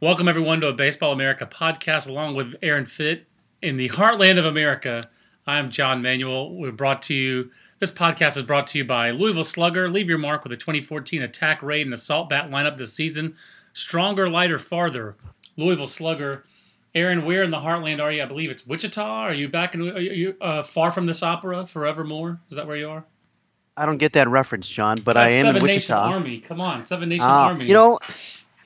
Welcome, everyone, to a Baseball America podcast along with Aaron Fitt in the heartland of America. I'm John Manuel. We're brought to you, this podcast is brought to you by Louisville Slugger. Leave your mark with a 2014 attack raid and assault bat lineup this season. Stronger, lighter, farther. Louisville Slugger. Aaron, where in the heartland are you? I believe it's Wichita. Are you back in, are you uh, far from this opera forevermore? Is that where you are? I don't get that reference, John, but That's I am Seven in Nation Wichita. Army. Come on, Seven Nation Ah, Army. You know,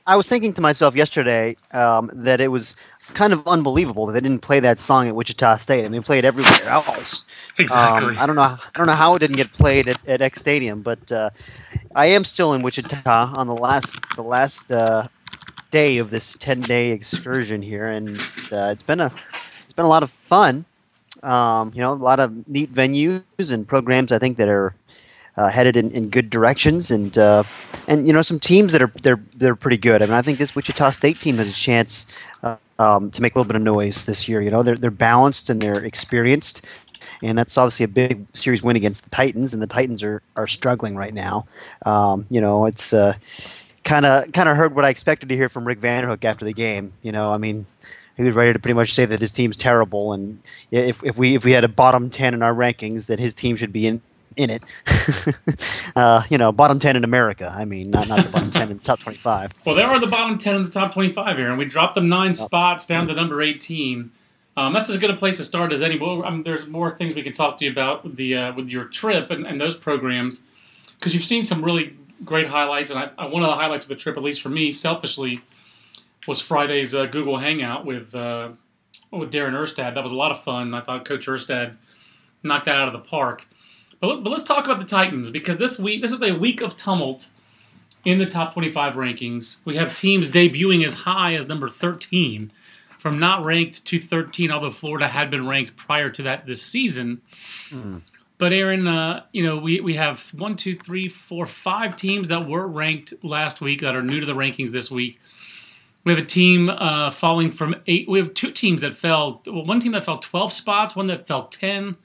I was thinking to myself yesterday um, that it was kind of unbelievable that they didn't play that song at Wichita State. I mean, they played everywhere else. exactly. Um, I don't know. I don't know how it didn't get played at, at Eck Stadium, but uh, I am still in Wichita on the last the last uh, day of this ten day excursion here, and uh, it's been a it's been a lot of fun. Um, you know, a lot of neat venues and programs. I think that are uh, headed in, in good directions, and uh, and you know some teams that are they're they're pretty good. I mean, I think this Wichita State team has a chance uh, um, to make a little bit of noise this year. You know, they're they're balanced and they're experienced, and that's obviously a big series win against the Titans, and the Titans are are struggling right now. Um, you know, it's kind of kind of heard what I expected to hear from Rick Vanderhook after the game. You know, I mean. He was ready to pretty much say that his team's terrible, and if, if we if we had a bottom ten in our rankings, that his team should be in in it. uh, you know, bottom ten in America. I mean, not not the bottom ten in the top twenty-five. Well, they are the bottom 10 in the top 25, here, and We dropped them nine spots down to number 18. Um, that's as good a place to start as any. Well, I mean, there's more things we can talk to you about with, the, uh, with your trip and, and those programs because you've seen some really great highlights. And I, I, one of the highlights of the trip, at least for me, selfishly, was Friday's uh, Google Hangout with uh, with Darren Erstad. That was a lot of fun. I thought Coach Erstad knocked that out of the park. But, but let's talk about the Titans because this week, this is a week of tumult in the top 25 rankings. We have teams debuting as high as number 13 from not ranked to 13, although Florida had been ranked prior to that this season. But Aaron, uh, you know, we, we have one, two, three, four, five teams that were ranked last week that are new to the rankings this week. We have a team uh, falling from eight. We have two teams that fell. Well, one team that fell 12 spots, one that fell 10.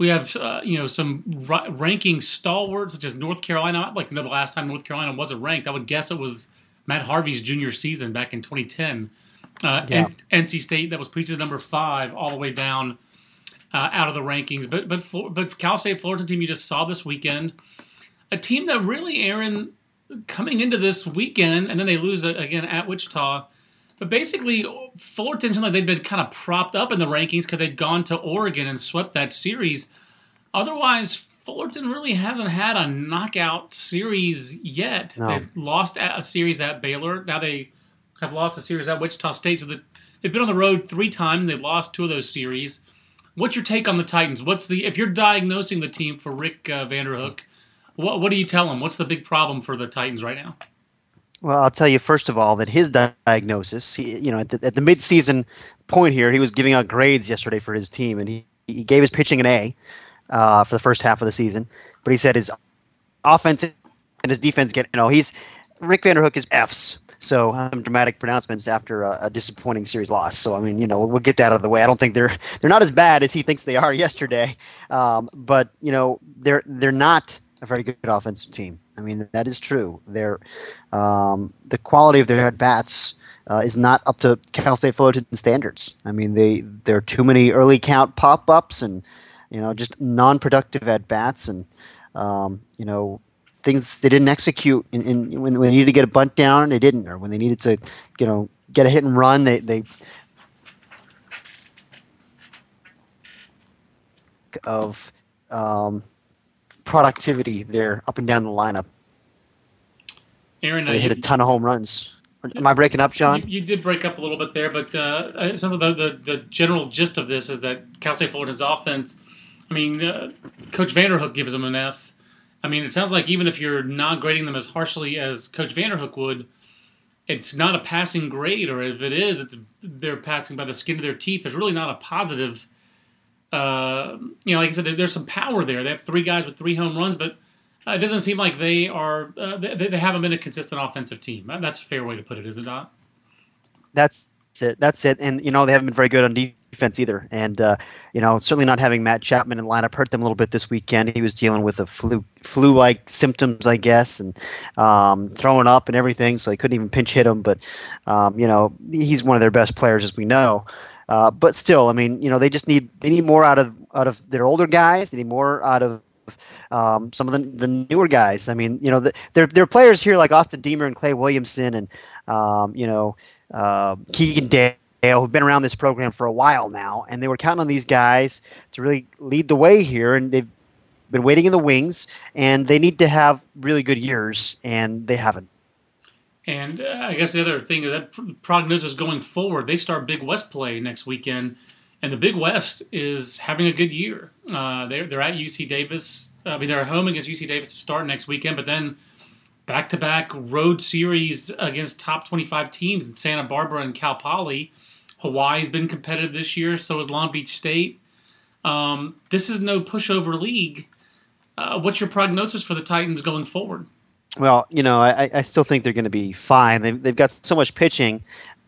We have, uh, you know, some ra- ranking stalwarts such as North Carolina. I'd like to know the last time North Carolina wasn't ranked. I would guess it was Matt Harvey's junior season back in 2010. Uh, Yeah. N- NC State that was preseason number five, all the way down uh, out of the rankings. But but but Cal State Fullerton team you just saw this weekend, a team that really, Aaron, coming into this weekend, and then they lose again at Wichita. But basically, Fullerton seemed like they'd been kind of propped up in the rankings because they'd gone to Oregon and swept that series. Otherwise, Fullerton really hasn't had a knockout series yet. No. They've lost a series at Baylor. Now they have lost a series at Wichita State. So that they've been on the road three times. They've lost two of those series. What's your take on the Titans? What's the if you're diagnosing the team for Rick uh, Vanderhook? What what do you tell him? What's the big problem for the Titans right now? Well, I'll tell you first of all that his diagnosis, he, you know, at the, at the midseason point here, he was giving out grades yesterday for his team, and he, he gave his pitching an A uh, for the first half of the season. But he said his offense and his defense get, you know, he's Rick Vanderhook is Fs. So um, dramatic pronouncements after a, a disappointing series loss. So I mean, you know, we'll get that out of the way. I don't think they're they're not as bad as he thinks they are yesterday, um, but you know, they're they're not a very good offensive team. I mean, that is true. They're um, the quality of their at bats uh, is not up to Cal State Fullerton standards. I mean, they there are too many early count pop ups and you know just non productive at bats and um, you know things they didn't execute in, in when, when they needed to get a bunt down they didn't or when they needed to you know get a hit and run they they of um, productivity there up and down the lineup. Aaron, uh, They hit a ton of home runs. Am I breaking up, John? You, you did break up a little bit there, but uh, it sounds like the, the, the general gist of this is that Cal State Fullerton's offense. I mean, uh, Coach Vanderhook gives them an F. I mean, it sounds like even if you're not grading them as harshly as Coach Vanderhook would, it's not a passing grade, or if it is, it's they're passing by the skin of their teeth. There's really not a positive. Uh, you know, like I said, there's some power there. They have three guys with three home runs, but uh, it doesn't seem like they are. Uh, they, they haven't been a consistent offensive team. That's a fair way to put it, is it not? That's it. That's it. And you know they haven't been very good on defense either. And uh, you know, certainly not having Matt Chapman in lineup hurt them a little bit this weekend. He was dealing with a flu flu-like symptoms, I guess, and um, throwing up and everything, so he couldn't even pinch hit him. But um, you know, he's one of their best players, as we know. Uh, but still, I mean, you know, they just need they need more out of out of their older guys. They need more out of um, some of the, the newer guys. I mean, you know, the, there there are players here like Austin Diemer and Clay Williamson, and um, you know, uh, Keegan Dale who've been around this program for a while now, and they were counting on these guys to really lead the way here, and they've been waiting in the wings, and they need to have really good years, and they haven't. And uh, I guess the other thing is that prognosis going forward. They start Big West play next weekend, and the Big West is having a good year. Uh, they're they're at UC Davis. I mean, they're at home against UC Davis to start next weekend, but then back to back road series against top twenty five teams in Santa Barbara and Cal Poly. Hawaii's been competitive this year, so has Long Beach State. Um, this is no pushover league. Uh, what's your prognosis for the Titans going forward? Well, you know, I, I still think they're going to be fine. They've, they've got so much pitching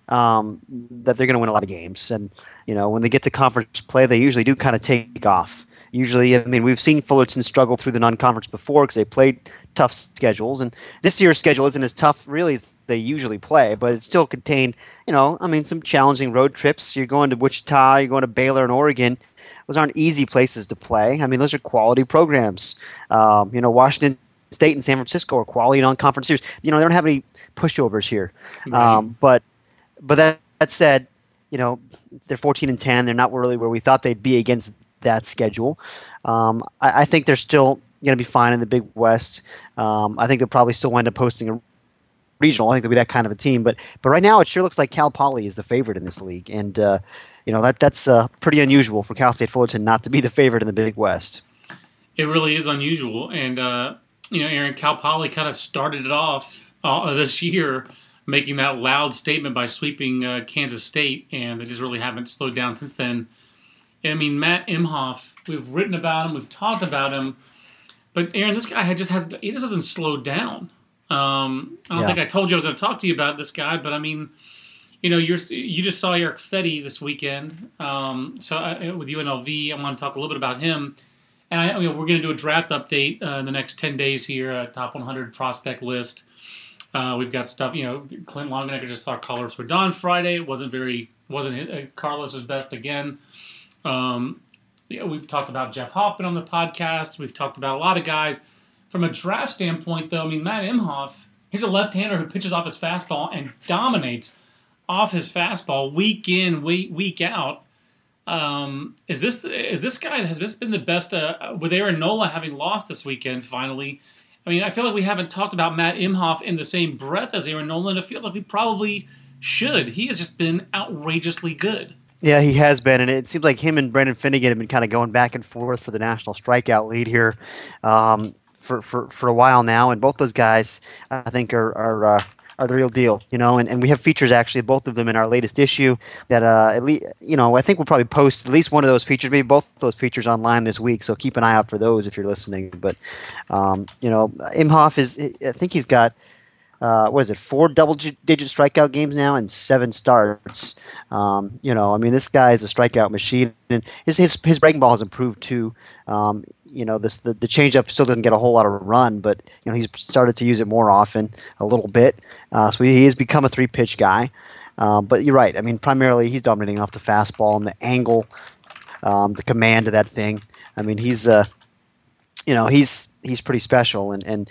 um, that they're going to win a lot of games. And, you know, when they get to conference play, they usually do kind of take off. Usually, I mean, we've seen Fullerton struggle through the non conference before because they played tough schedules. And this year's schedule isn't as tough, really, as they usually play, but it still contained, you know, I mean, some challenging road trips. You're going to Wichita, you're going to Baylor and Oregon. Those aren't easy places to play. I mean, those are quality programs. Um, you know, Washington State and San Francisco are quality non-conference series. You know, they don't have any pushovers here. Right. Um, but but that, that said, you know, they're 14 and 10. They're not really where we thought they'd be against that schedule. Um, I, I, think they're still going to be fine in the Big West. Um, I think they'll probably still wind up posting a regional. I think they'll be that kind of a team. But but right now, it sure looks like Cal Poly is the favorite in this league, and uh, you know that that's uh, pretty unusual for Cal State Fullerton not to be the favorite in the Big West. It really is unusual, and uh, you know, Aaron Cal Poly kind of started it off uh, this year. Making that loud statement by sweeping uh, Kansas State, and they just really haven't slowed down since then. I mean, Matt Imhoff, we've written about him, we've talked about him, but Aaron, this guy just has he just hasn't slowed down. Um, I don't yeah. think I told you I was going to talk to you about this guy, but I mean, you know, you're you just saw Erick Fedde this weekend. Um, so I, with UNLV, I want to talk a little bit about him. And I, we're going to do a draft update uh, in the next ten days here, top 100 prospect list. Uh, we've got stuff, you know, Clint Longenecker just saw Carlos Rodon Friday. It wasn't very, wasn't uh, Carlos's best again. Um, we've talked about Jeff Hoffman on the podcast. We've talked about a lot of guys. From a draft standpoint, though, I mean, Matt Imhoff, he's a left-hander who pitches off his fastball and dominates off his fastball week in, week week out. Um, is this is this guy has this been the best uh, with Aaron Nola having lost this weekend? Finally, I mean, I feel like we haven't talked about Matt Imhoff in the same breath as Aaron Nola, and it feels like we probably should. He has just been outrageously good. Yeah, he has been, and it seems like him and Brandon Finnegan have been kind of going back and forth for the national strikeout lead here um, for, for, for a while now. And both those guys, I think, are are, uh, are the real deal, you know. And, and we have features actually, both of them in our latest issue. That uh, at least, you know, I think we'll probably post at least one of those features, maybe both those features online this week. So keep an eye out for those if you're listening. But um, you know, Imhoff is, I think he's got uh, what is it, four double digit strikeout games now and seven starts. Um, you know, I mean, this guy is a strikeout machine, and his his, his breaking ball has improved too. Um, you know, this the, the changeup still doesn't get a whole lot of run, but you know he's started to use it more often, a little bit. Uh, so he has become a three pitch guy. Uh, but you're right. I mean, primarily he's dominating off the fastball and the angle, um, the command of that thing. I mean, he's uh, you know, he's he's pretty special, and and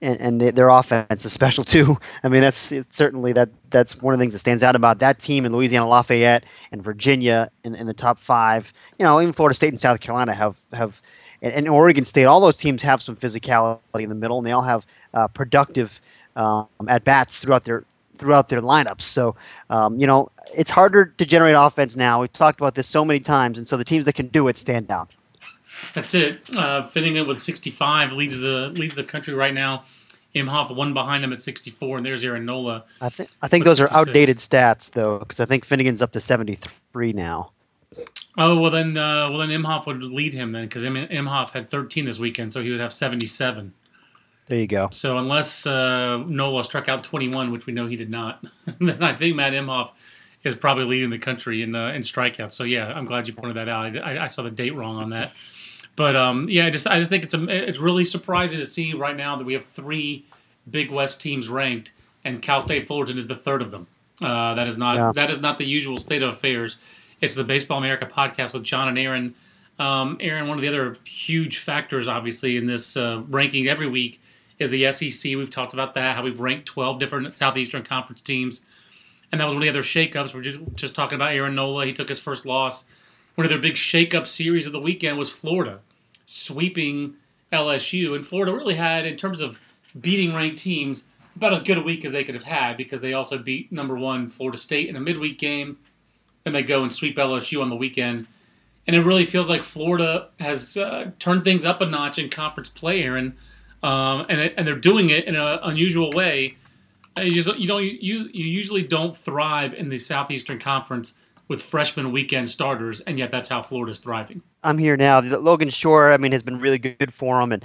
and, and their offense is special too. I mean, that's certainly that that's one of the things that stands out about that team in Louisiana Lafayette and Virginia in, in the top five. You know, even Florida State and South Carolina have have and, and Oregon State. All those teams have some physicality in the middle, and they all have uh, productive um, at bats throughout their throughout their lineups. So, um, you know, it's harder to generate offense now. We've talked about this so many times, and so the teams that can do it stand out. That's it. Uh, Finnegan with 65 leads the leads the country right now. Imhoff one behind him at 64, and there's Aaron Nola. I think I think those 56. are outdated stats though, because I think Finnegan's up to 73 now. Oh well, then uh, well then Imhoff would lead him then, because Imhoff had 13 this weekend, so he would have 77. There you go. So unless uh, Nola struck out 21, which we know he did not, then I think Matt Imhoff is probably leading the country in uh, in strikeouts. So yeah, I'm glad you pointed that out. I, I saw the date wrong on that, but um, yeah, I just I just think it's a, it's really surprising to see right now that we have three Big West teams ranked, and Cal State Fullerton is the third of them. Uh, that is not yeah. that is not the usual state of affairs. It's the Baseball America podcast with John and Aaron. Um, Aaron, one of the other huge factors, obviously, in this uh, ranking every week is the SEC. We've talked about that, how we've ranked 12 different Southeastern Conference teams. And that was one of the other shakeups. We're just, just talking about Aaron Nola. He took his first loss. One of their big shakeup series of the weekend was Florida sweeping LSU. And Florida really had, in terms of beating ranked teams, about as good a week as they could have had because they also beat number one Florida State in a midweek game. Then they go and sweep LSU on the weekend. And it really feels like Florida has uh, turned things up a notch in conference play, Aaron um, and and they're doing it in an unusual way. You just you don't you you usually don't thrive in the Southeastern Conference with freshman weekend starters, and yet that's how Florida's thriving. I'm here now. Logan Shore, I mean, has been really good for him, and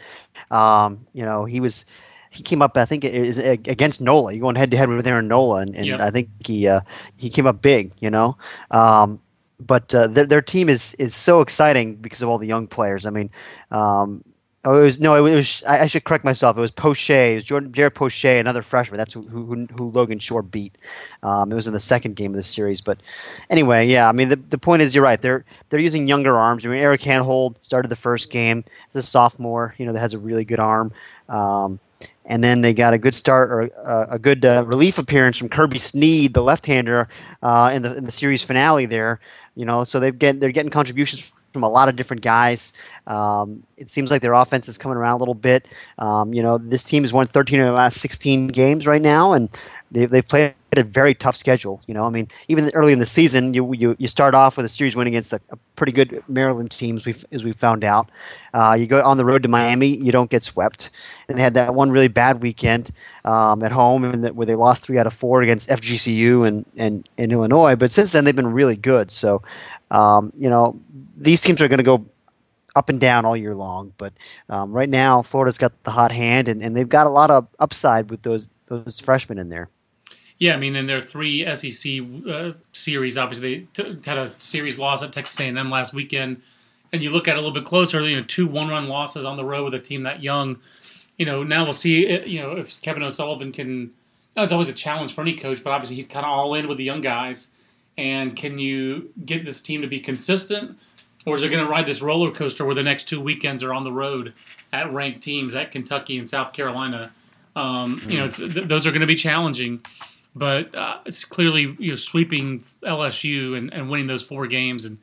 um, you know he was he came up, I think, is against Nola. You're going head to head with Aaron Nola, and, and yep. I think he uh, he came up big. You know, um, but uh, their their team is is so exciting because of all the young players. I mean, um, Oh, it was no. It was. I, should correct myself. It was Poche. It was Jordan, Jared Poche, another freshman. That's who, who, who Logan Shore beat. Um, it was in the second game of the series. But anyway, yeah. I mean, the, the point is, you're right. They're they're using younger arms. I mean, Eric Hanhold started the first game It's a sophomore. You know, that has a really good arm. Um, and then they got a good start or uh, a good uh, relief appearance from Kirby Snead, the left-hander, uh, in the in the series finale. There, you know, so they get they're getting contributions from a lot of different guys. Um, it seems like their offense is coming around a little bit. Um, you know, this team has won 13 of the last 16 games right now, and they've, they've played a very tough schedule. You know, I mean, even early in the season, you you, you start off with a series win against a, a pretty good Maryland team, as we as we found out. Uh, you go on the road to Miami, you don't get swept, and they had that one really bad weekend um, at home, and that, where they lost three out of four against FGCU and and in Illinois. But since then, they've been really good. So, um, you know, these teams are going to go up and down all year long. But um, right now, Florida's got the hot hand, and, and they've got a lot of upside with those those freshmen in there. Yeah, I mean, in their three SEC uh, series, obviously they t- had a series loss at Texas A&M last weekend, and you look at it a little bit closer. You know, two one-run losses on the road with a team that young. You know, now we'll see. Uh, you know, if Kevin O'Sullivan can. That's always a challenge for any coach, but obviously he's kind of all in with the young guys. And can you get this team to be consistent? Or is it going to ride this roller coaster where the next two weekends are on the road at ranked teams at Kentucky and South Carolina? Um, you know, th- those are going to be challenging, but uh, it's clearly you know sweeping LSU and, and winning those four games, and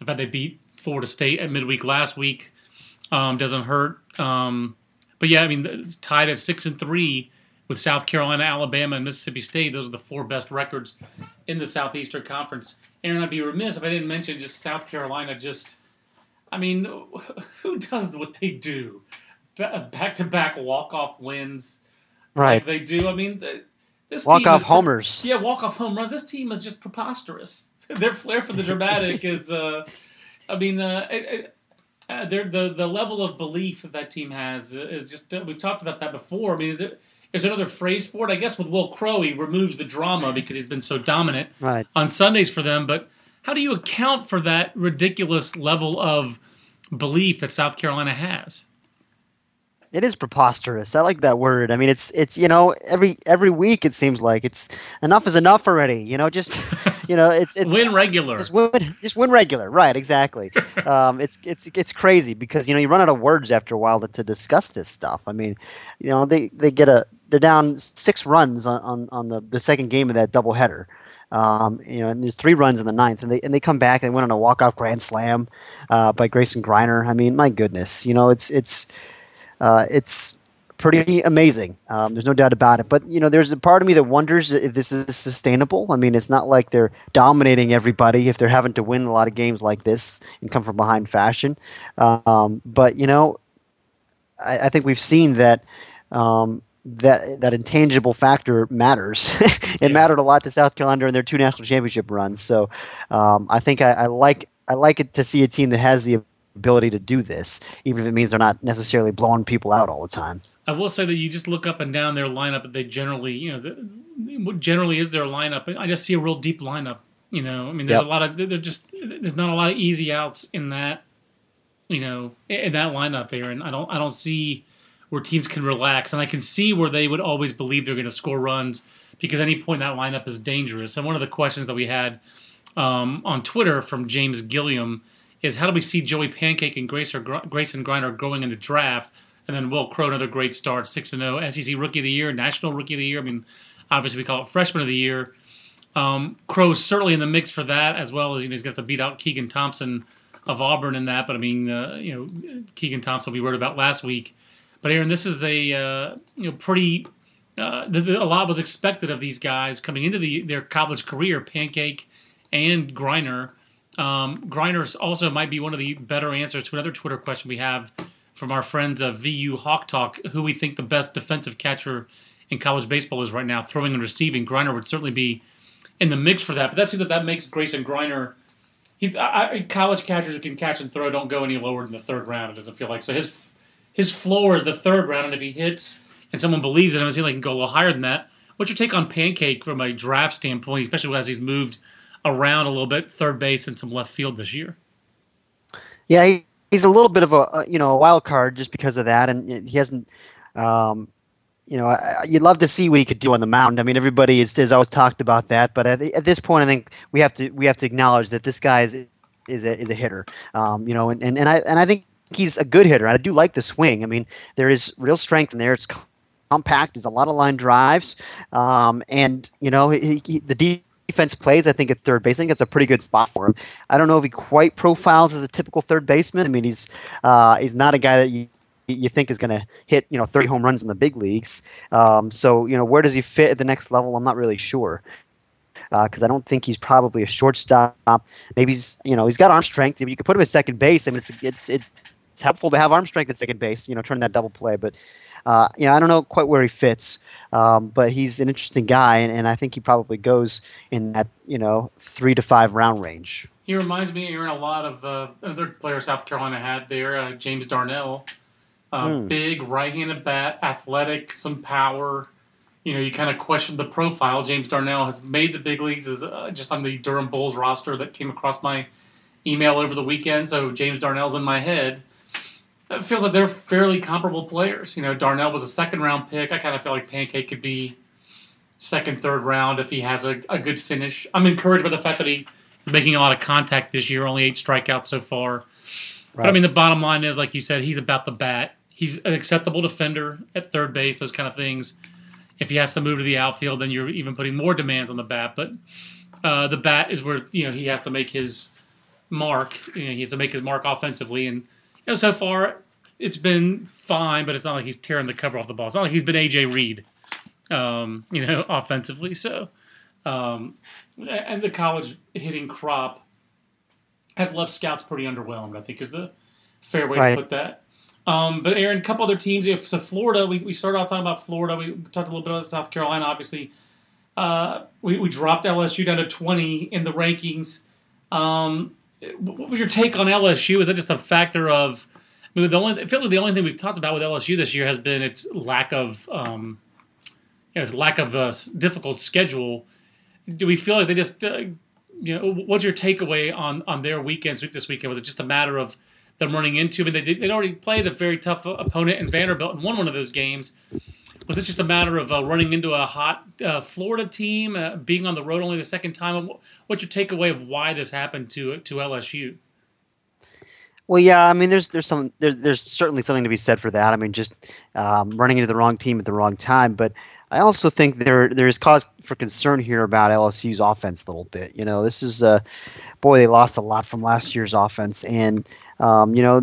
the fact they beat Florida State at midweek last week um, doesn't hurt. Um, but yeah, I mean, it's tied at six and three with South Carolina, Alabama, and Mississippi State. Those are the four best records in the Southeastern Conference. Aaron, I'd be remiss if I didn't mention just South Carolina. Just, I mean, who does what they do? Back to back walk off wins. Right. Like they do. I mean, this walk off homers. Yeah, walk off home runs. This team is just preposterous. Their flair for the dramatic is, uh, I mean, uh, it, it, uh, the the level of belief that that team has is just. Uh, we've talked about that before. I mean, is there there's another phrase for it. I guess with Wil Crowe, he removes the drama because he's been so dominant right. on Sundays for them. But how do you account for that ridiculous level of belief that South Carolina has? It is preposterous. I like that word. I mean, it's it's you know every every week it seems like it's enough is enough already. You know, just you know it's it's win regular. Just win, just win regular. Right, exactly. um, it's it's it's crazy because you know you run out of words after a while to, to discuss this stuff. I mean, you know they they get a they're down six runs on, on, on the, the second game of that doubleheader. Um, you know, and there's three runs in the ninth, and they and they come back and they went on a walk off grand slam uh, by Grayson Greiner. I mean, my goodness, you know, it's it's uh, it's pretty amazing. Um, there's no doubt about it. But you know, there's a part of me that wonders if this is sustainable. I mean, it's not like they're dominating everybody if they're having to win a lot of games like this and come from behind fashion. Um, but you know, I, I, think we've seen that. Um, that that intangible factor matters. it yeah. mattered a lot to South Carolina during their two national championship runs. So um, I think I, I, like I like it to see a team that has the ability to do this, even if it means they're not necessarily blowing people out all the time. I will say that you just look up and down their lineup; they generally, you know, what generally is their lineup. I just see a real deep lineup. You know, I mean, there's Yep. a lot of there's just there's not a lot of easy outs in that. You know, in that lineup, Aaron. I don't I don't see where teams can relax, and I can see where they would always believe they're going to score runs because any point in that lineup is dangerous. And one of the questions that we had um, on Twitter from James Gilliam is how do we see Joey Pancake and Grace or Gr- Grayson Greiner going in the draft? And then Wil Crowe, another great start, 6 and 0, SEC Rookie of the Year, National Rookie of the Year. I mean, obviously we call it Freshman of the Year. Um, Crowe's certainly in the mix for that, as well as you know, he's got to beat out Keegan Thompson of Auburn in that. But I mean, uh, you know, Keegan Thompson we wrote about last week. But Aaron, this is a uh, you know pretty. Uh, the, the, a lot was expected of these guys coming into the, their college career. Pancake and Greiner. Um, Greiner also might be one of the better answers to another Twitter question we have from our friends of VU Hawk Talk, who we think the best defensive catcher in college baseball is right now, throwing and receiving. Greiner would certainly be in the mix for that. But that seems that that makes Grayson Greiner. He's I, college catchers who can catch and throw don't go any lower than the third round. It doesn't feel like so. His his floor is the third round, and if he hits and someone believes in him, it seems like he can go a little higher than that. What's your take on Pancake from a draft standpoint, especially as he's moved around a little bit, third base and some left field this year? Yeah, he, he's a little bit of a you know a wild card just because of that, and he hasn't. Um, you know, you'd love to see what he could do on the mound. I mean, everybody has, has always talked about that, but at, at this point, I think we have to we have to acknowledge that this guy is is a, is a hitter. Um, you know, and, and, and I and I think he's a good hitter. I do like the swing. I mean, there is real strength in there. It's compact. There's a lot of line drives, um, and you know, he, he, the defense plays. I think at third base. I think that's a pretty good spot for him. I don't know if he quite profiles as a typical third baseman. I mean, he's uh, he's not a guy that you you think is going to hit you know 30 home runs in the big leagues. Um, so you know where does he fit at the next level? I'm not really sure because uh, I don't think he's probably a shortstop. Maybe he's you know he's got arm strength. You could put him at second base. I mean it's it's it's, it's helpful to have arm strength at second base. You know turn that double play, but. Uh, you know, I don't know quite where he fits, um, but he's an interesting guy, and, and I think he probably goes in that you know three to five round range. He reminds me, Aaron, a lot of uh, other players South Carolina had there. Uh, James Darnell, uh, Mm. big right-handed bat, athletic, some power. You know, you kind of question the profile. James Darnell has made the big leagues is uh, just on the Durham Bulls roster that came across my email over the weekend. So James Darnell's in my head. It feels like they're fairly comparable players. You know, Darnell was a second-round pick. I kind of feel like Pancake could be second, third round if he has a, a good finish. I'm encouraged by the fact that he's making a lot of contact this year. Only eight strikeouts so far. But I mean, the bottom line is, like you said, he's about the bat. He's an acceptable defender at third base, those kind of things. If he has to move to the outfield, then you're even putting more demands on the bat. But uh, the bat is where you know he has to make his mark. You know, he has to make his mark offensively, and you know, so far it's been fine. But it's not like he's tearing the cover off the ball. It's not like he's been AJ Reed, um, you know, offensively. So, um, and the college hitting crop has left scouts pretty underwhelmed. I think is the fair way Right. to put that. Um, but Aaron, a couple other teams. If so, Florida, we, we started off talking about Florida. We talked a little bit about South Carolina. Obviously, uh, we, we dropped LSU down to twenty in the rankings. Um, what was your take on LSU? Is that just a factor of? I mean, the only I feel like the only thing we've talked about with LSU this year has been its lack of, um, you know, its lack of a difficult schedule. Do we feel like they just, uh, you know, what's your takeaway on on their weekends this weekend? Was it just a matter of them running into? I mean, they they'd already played a very tough opponent in Vanderbilt and won one of those games. Was it just a matter of uh, running into a hot uh, Florida team, uh, being on the road only the second time? What's your takeaway of why this happened to to LSU? Well, yeah, I mean, there's there's some there's there's certainly something to be said for that. I mean, just um, running into the wrong team at the wrong time, but I also think there there is cause for concern here about LSU's offense a little bit. You know, this is uh, boy, they lost a lot from last year's offense, and um, you know,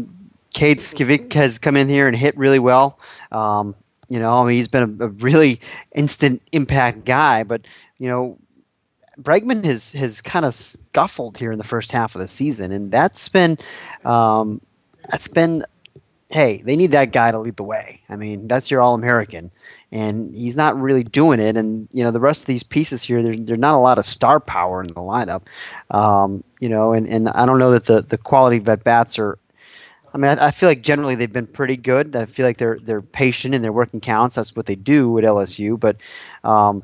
Kade Scivicque has come in here and hit really well. Um, you know, I mean, he's been a, a really instant impact guy, but you know, Bregman has has kind of scuffled here in the first half of the season, and that's been um, that's been hey, they need that guy to lead the way. I mean, that's your All American, and he's not really doing it. And you know, the rest of these pieces here, there, there's not a lot of star power in the lineup. Um, you know, and, and I don't know that the the quality of at bats are. I mean, I, I feel like generally they've been pretty good. I feel like they're they're patient and they're working counts. That's what they do at LSU. But um,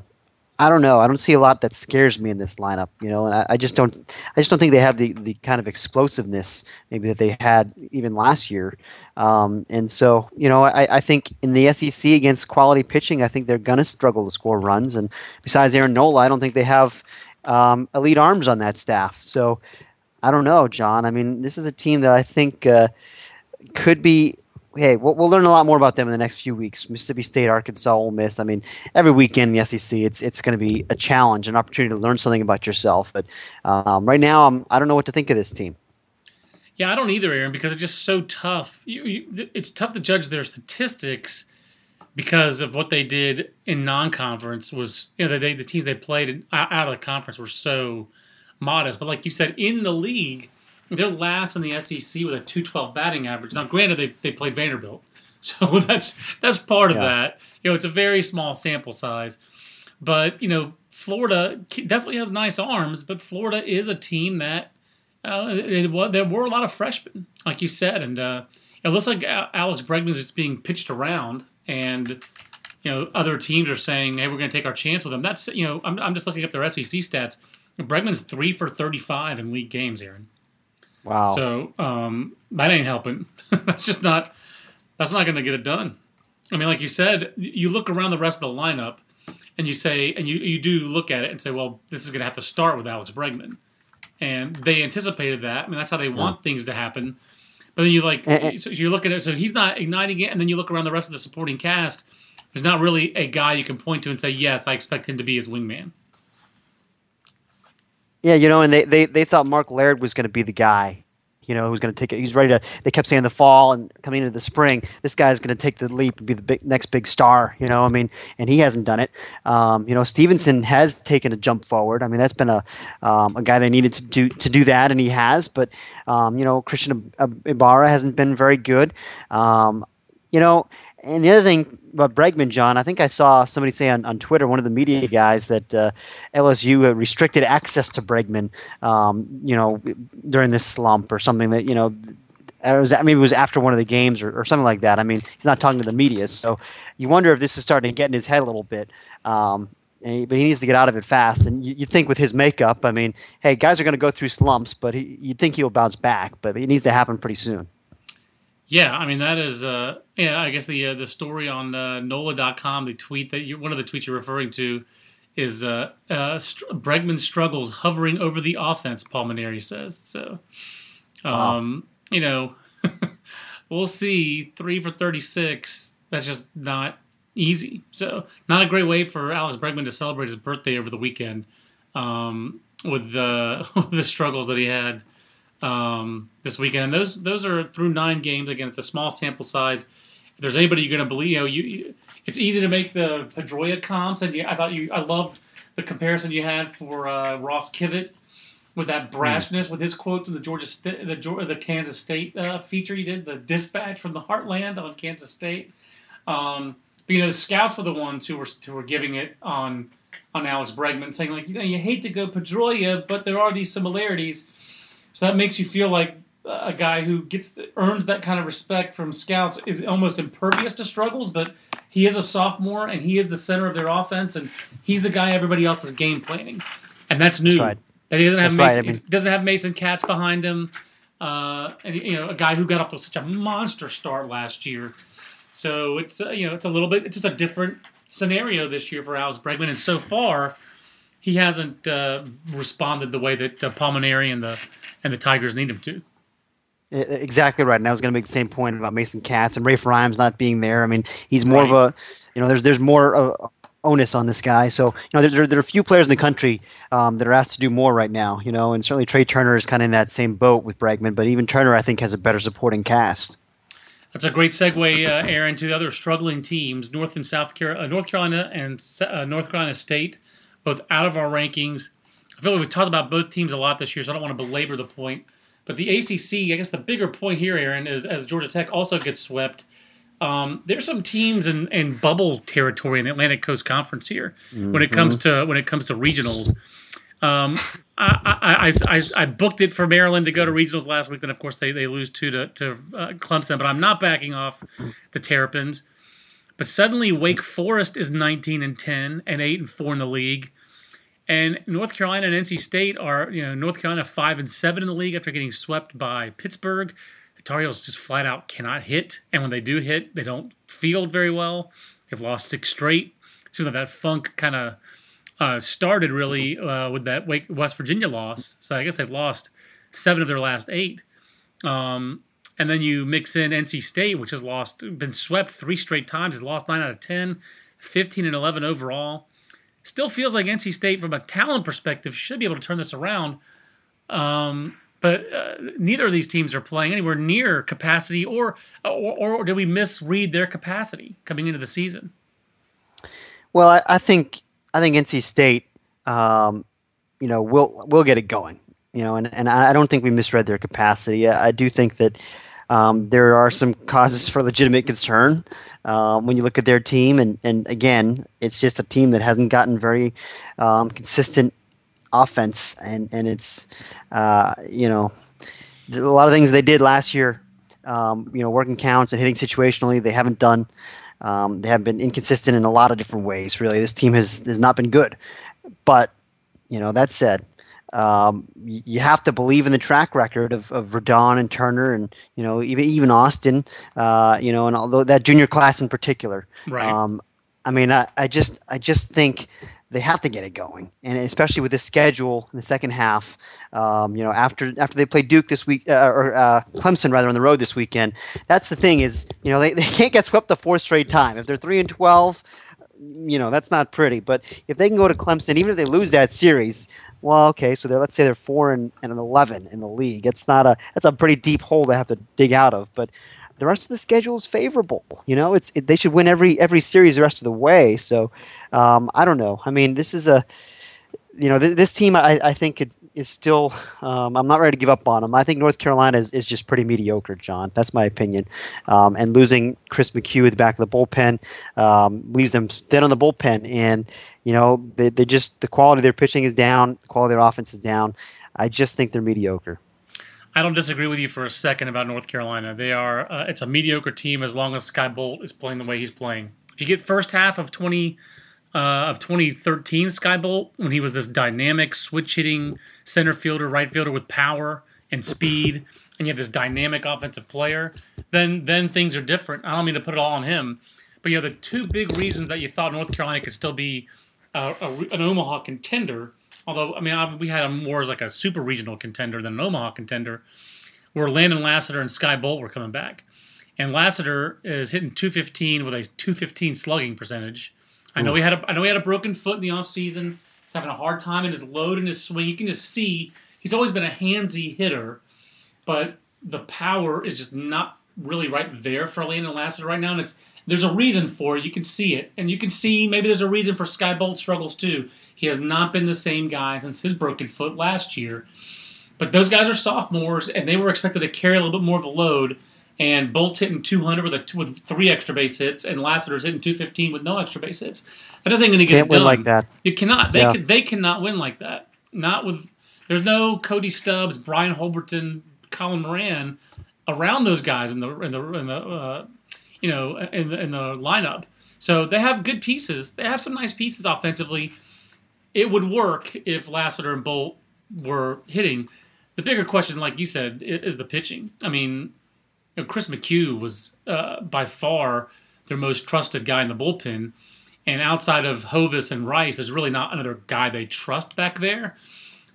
I don't know. I don't see a lot that scares me in this lineup, you know, and I, I, just don't. I just don't think they have the, the kind of explosiveness maybe that they had even last year. Um, and so, you know, I, I think in the SEC against quality pitching, I think they're to struggle to score runs. And besides Aaron Nola, I don't think they have um, elite arms on that staff. So I don't know, John. I mean, this is a team that I think uh, could be hey, we'll, we'll, learn a lot more about them in the next few weeks. Mississippi State, Arkansas, Ole Miss. I mean, every weekend in the SEC, it's it's going to be a challenge, an opportunity to learn something about yourself. But um, right now, I'm, I don't know what to think of this team. Yeah, I don't either, Aaron, because it's just so tough. You, you, it's tough to judge their statistics because of what they did in non-conference. Was you know they, the teams they played out of the conference were so modest. But like you said, in the league they're last in the SEC with a 212 batting average. Now, granted, they, they played Vanderbilt, so that's that's part of yeah. that. You know, it's a very small sample size, but you know, Florida definitely has nice arms, but Florida is a team that uh, it, it, there were a lot of freshmen, like you said, and uh, it looks like Alex Bregman is just being pitched around, and you know, other teams are saying, "Hey, we're going to take our chance with them." That's you know, I'm I'm just looking up their SEC stats. Bregman's three for 35 in league games, Aaron. Wow. So um, that ain't helping. that's just not. That's not going to get it done. I mean, like you said, you look around the rest of the lineup, and you say, and you you do look at it and say, well, this is going to have to start with Alex Bregman, and they anticipated that. I mean, that's how they want things to happen. But then you like, so you look at it, so he's not igniting it, and then you look around the rest of the supporting cast. There's not really a guy you can point to and say, yes, I expect him to be his wingman. Yeah, you know, and they, they, they thought Mark Laird was going to be the guy, you know, who's going to take it. He's ready to. They kept saying the fall and coming into the spring, this guy's going to take the leap and be the big, next big star. You know, I mean, and he hasn't done it. Um, you know, Stevenson has taken a jump forward. I mean, that's been a um, a guy they needed to do to do that, and he has. But um, you know, Christian Ibarra hasn't been very good. Um, you know, and the other thing about Bregman, John, I think I saw somebody say on, on Twitter, one of the media guys, that uh, LSU restricted access to Bregman, um, you know, during this slump or something that, you know, it was, maybe it was after one of the games or, or, something like that. I mean, he's not talking to the media, so you wonder if this is starting to get in his head a little bit. Um, he, but he needs to get out of it fast. And you, you think with his makeup, I mean, hey, guys are going to go through slumps, but he, you'd think he'll bounce back. But it needs to happen pretty soon. Yeah, I mean that is uh, yeah. I guess the uh, the story on uh, NOLA.com, the tweet that you one of the tweets you're referring to, is uh, uh, Bregman struggles hovering over the offense. Paul Mainieri says so. Um, wow. You know, we'll see. Three for thirty six. That's just not easy. So not a great way for Alex Bregman to celebrate his birthday over the weekend um, with the with the struggles that he had um, this weekend, and those those are through nine games. Again, it's a small sample size. If there's anybody you're going to believe, you know, you, you, it's easy to make the Pedroia comps, and you, I thought you, I loved the comparison you had for uh, Ross Kivett with that hmm. brashness, mm. with his quote to the Georgia State, the, the Kansas State uh, feature you did, the dispatch from the Heartland on Kansas State. Um, but you know, the scouts were the ones who were who were giving it on on Alex Bregman, saying like, you know, you hate to go Pedroia, but there are these similarities. So that makes you feel like a guy who gets the, earns that kind of respect from scouts is almost impervious to struggles, but he is a sophomore and he is the center of their offense and he's the guy everybody else is game planning, and that's new. That's right. And he doesn't have Mason, right. I mean, doesn't have Mason Katz behind him, uh, and you know a guy who got off to such a monster start last year. So it's uh, you know it's a little bit it's just a different scenario this year for Alex Bregman, and so far he hasn't uh, responded the way that uh, Paul Mainieri and the and the Tigers need him to. Exactly right. And I was going to make the same point about Mason Katz and Raph Rhymes not being there. I mean, he's more right. of a, you know, there's there's more uh, onus on this guy. So you know, there, there are a few players in the country um, that are asked to do more right now. You know, and certainly Trea Turner is kind of in that same boat with Bregman. But even Turner, I think, has a better supporting cast. That's a great segue, uh, Aaron, to the other struggling teams, North and South Carolina, uh, North Carolina and uh, North Carolina State, both out of our rankings. I feel like we've talked about both teams a lot this year, so I don't want to belabor the point. But the ACC, I guess the bigger point here, Aaron, is as Georgia Tech also gets swept. Um, there's some teams in, in bubble territory in the Atlantic Coast Conference here mm-hmm. when it comes to when it comes to regionals. Um, I, I, I, I, booked it for Maryland to go to regionals last week. Then of course they, they lose two to to uh, Clemson, but I'm not backing off the Terrapins. But suddenly, Wake Forest is 19 and 10 and 8 and 4 in the league. And North Carolina and NC State are, you know, North Carolina 5 and 7 in the league after getting swept by Pittsburgh. The Tar Heels just flat out cannot hit. And when they do hit, they don't field very well. They've lost six straight. So that, that funk kind of uh, started really uh, with that Wake, West Virginia loss. So I guess they've lost seven of their last eight. Um, and then you mix in NC State, which has lost, been swept three straight times, has lost nine out of 10, 15 and 11 overall. Still feels like NC State, from a talent perspective, should be able to turn this around. Um, but uh, neither of these teams are playing anywhere near capacity, or, or, or did we misread their capacity coming into the season? Well, I, I think I think NC State, um, you know, will will get it going. You know, and, and I don't think we misread their capacity. I, I do think that um, there are some causes for legitimate concern um, when you look at their team, and, and again, it's just a team that hasn't gotten very um, consistent offense, and and it's uh, you know a lot of things they did last year. Um, you know, working counts and hitting situationally, they haven't done. Um, they have been inconsistent in a lot of different ways. Really, this team has has not been good. But you know, that said, um, you have to believe in the track record of, of Verdon and Turner, and you know even even Austin. Uh, you know, and although that junior class in particular. Right. Um, I mean, I, I just I just think they have to get it going, and especially with the schedule in the second half. Um, you know, after after they play Duke this week uh, or uh, Clemson rather on the road this weekend. That's the thing is, you know, they, they can't get swept the fourth straight time. If they're three and twelve, you know, that's not pretty. But if they can go to Clemson, even if they lose that series, well, okay, so let's say they're four and, and an eleven in the league. It's not a that's a pretty deep hole they have to dig out of. But the rest of the schedule is favorable. You know, it's it, they should win every every series the rest of the way. So um, I don't know. I mean, this is a you know th- this team. I, I think it is still. Um, I'm not ready to give up on them. I think North Carolina is, is just pretty mediocre, John. That's my opinion. Um, and losing Chris McCue at the back of the bullpen um, leaves them thin on the bullpen. And you know they they just the quality of their pitching is down. The quality of their offense is down. I just think they're mediocre. I don't disagree with you for a second about North Carolina. They are uh, it's a mediocre team as long as Skye Bolt is playing the way he's playing. If you get first half of 20 uh, of 2013 Skye Bolt when he was this dynamic switch hitting center fielder, right fielder with power and speed, and you have this dynamic offensive player, then then things are different. I don't mean to put it all on him, but you know the two big reasons that you thought North Carolina could still be a, a, an Omaha contender although I mean I, we had him more as like a super regional contender than an Omaha contender, where Landon Lassiter and Skye Bolt were coming back. And Lassiter is hitting 215 with a 215 slugging percentage. I know Oof. he had a I know he had a broken foot in the offseason. He's having a hard time in his load and his swing. You can just see he's always been a handsy hitter, but the power is just not really right there for Landon Lassiter right now. And it's there's a reason for it. You can see it, and you can see maybe there's a reason for Skye Bolt struggles too. He has not been the same guy since his broken foot last year. But those guys are sophomores, and they were expected to carry a little bit more of the load. And Bolt's hitting 200 with a, with three extra base hits, and Lassiter's hitting 215 with no extra base hits. That isn't going to get Can't done. win like that. You cannot. They yeah. can, they cannot win like that. Not with. There's no Cody Stubbs, Brian Holberton, Colin Moran around those guys in the in the in the uh, you know in the in the lineup. So they have good pieces. They have some nice pieces offensively it would work if Lassiter and Bolt were hitting. The bigger question, like you said, is the pitching. I mean, know, Chris McCue was uh, by far their most trusted guy in the bullpen, and outside of Hovis and Rice, there's really not another guy they trust back there.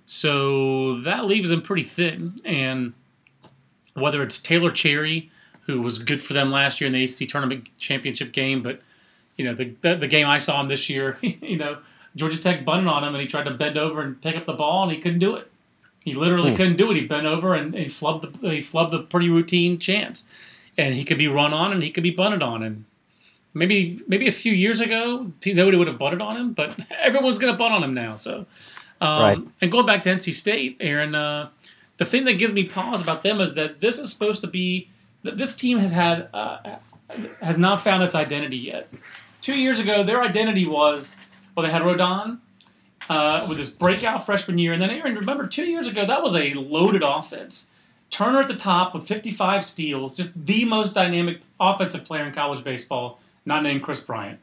So that leaves them pretty thin. And whether it's Taylore Cherry, who was good for them last year in the ACC tournament championship game, but you know the the, the game I saw him this year, you know Georgia Tech bunted on him, and he tried to bend over and pick up the ball, and he couldn't do it. He literally hmm. couldn't do it. He bent over and, he flubbed the he flubbed the pretty routine chance, and he could be run on and he could be bunted on. And maybe maybe a few years ago nobody would have bunted on him, but everyone's going to bunt on him now. So, um, right. and going back to NC State, Aaron, uh, the thing that gives me pause about them is that this is supposed to be this team has had uh, has not found its identity yet. Two years ago, their identity was well, they had Rodon uh, with his breakout freshman year, and then Aaron, remember two years ago that was a loaded offense. Turner at the top with 55 steals, just the most dynamic offensive player in college baseball. not named Kris Bryant.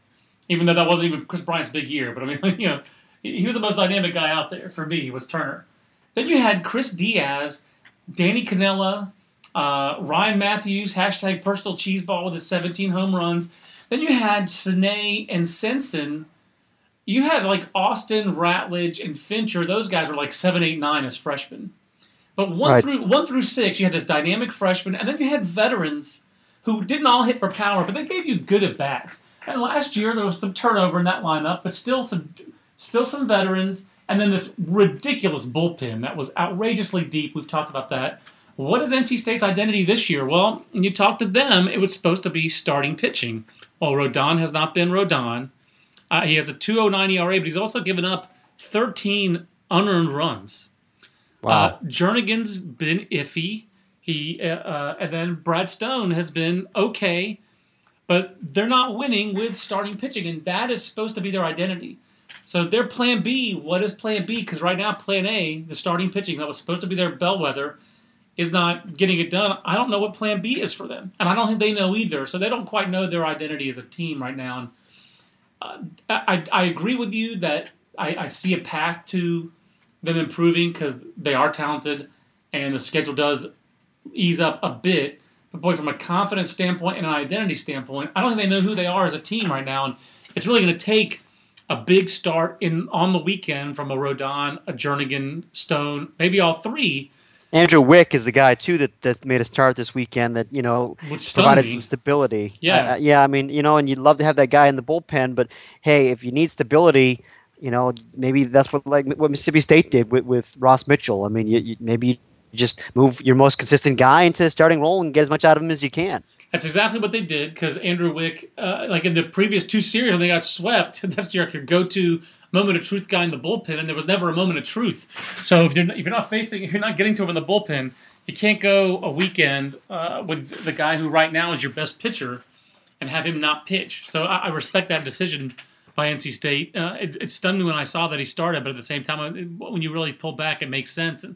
Even though that wasn't even Kris Bryant's big year, but I mean, you know, he was the most dynamic guy out there for me. Was Turner. Then you had Chris Diaz, Danny Canela, uh, Ryan Matthews, hashtag personal cheeseball with his 17 home runs. Then you had Sine and Sensen. You had like Austin, Ratledge, and Fincher. Those guys were like seven, eight, nine as freshmen. But one Right. through one through six, you had this dynamic freshman, and then you had veterans who didn't all hit for power, but they gave you good at bats. And last year there was some turnover in that lineup, but still some still some veterans, and then this ridiculous bullpen that was outrageously deep. We've talked about that. What is NC State's identity this year? Well, when you talk to them, it was supposed to be starting pitching. Well, Rodon has not been Rodon. Uh, he has a 209 ERA, but he's also given up 13 unearned runs. Wow. Uh, Jernigan's been iffy. He uh, uh, and then Brad Stone has been okay, but they're not winning with starting pitching, and that is supposed to be their identity. So their plan B, what is plan B? Because right now, plan A, the starting pitching that was supposed to be their bellwether, is not getting it done. I don't know what plan B is for them, and I don't think they know either. So they don't quite know their identity as a team right now. And uh, I, I agree with you that I, I see a path to them improving because they are talented and the schedule does ease up a bit. But boy, from a confidence standpoint and an identity standpoint, I don't think they know who they are as a team right now, and it's really going to take a big start in on the weekend from a Rodon, a Jernigan, Stone, maybe all three, Andrew Wick is the guy too that that's made a start this weekend. That you know provided some stability. Yeah. Uh, yeah. I mean, you know, and you'd love to have that guy in the bullpen, but hey, if you need stability, you know, maybe that's what like what Mississippi State did with, with Ross Mitchell. I mean, you, you, maybe you just move your most consistent guy into a starting role and get as much out of him as you can. That's exactly what they did because Andrew Wick, uh, like in the previous two series when they got swept, that's your, your go-to moment of truth guy in the bullpen, and there was never a moment of truth. So if you're if you're not facing, if you're not getting to him in the bullpen, you can't go a weekend uh, with the guy who right now is your best pitcher and have him not pitch. So I, I respect that decision by NC State. Uh, it, it stunned me when I saw that he started, but at the same time, it, when you really pull back, it makes sense. And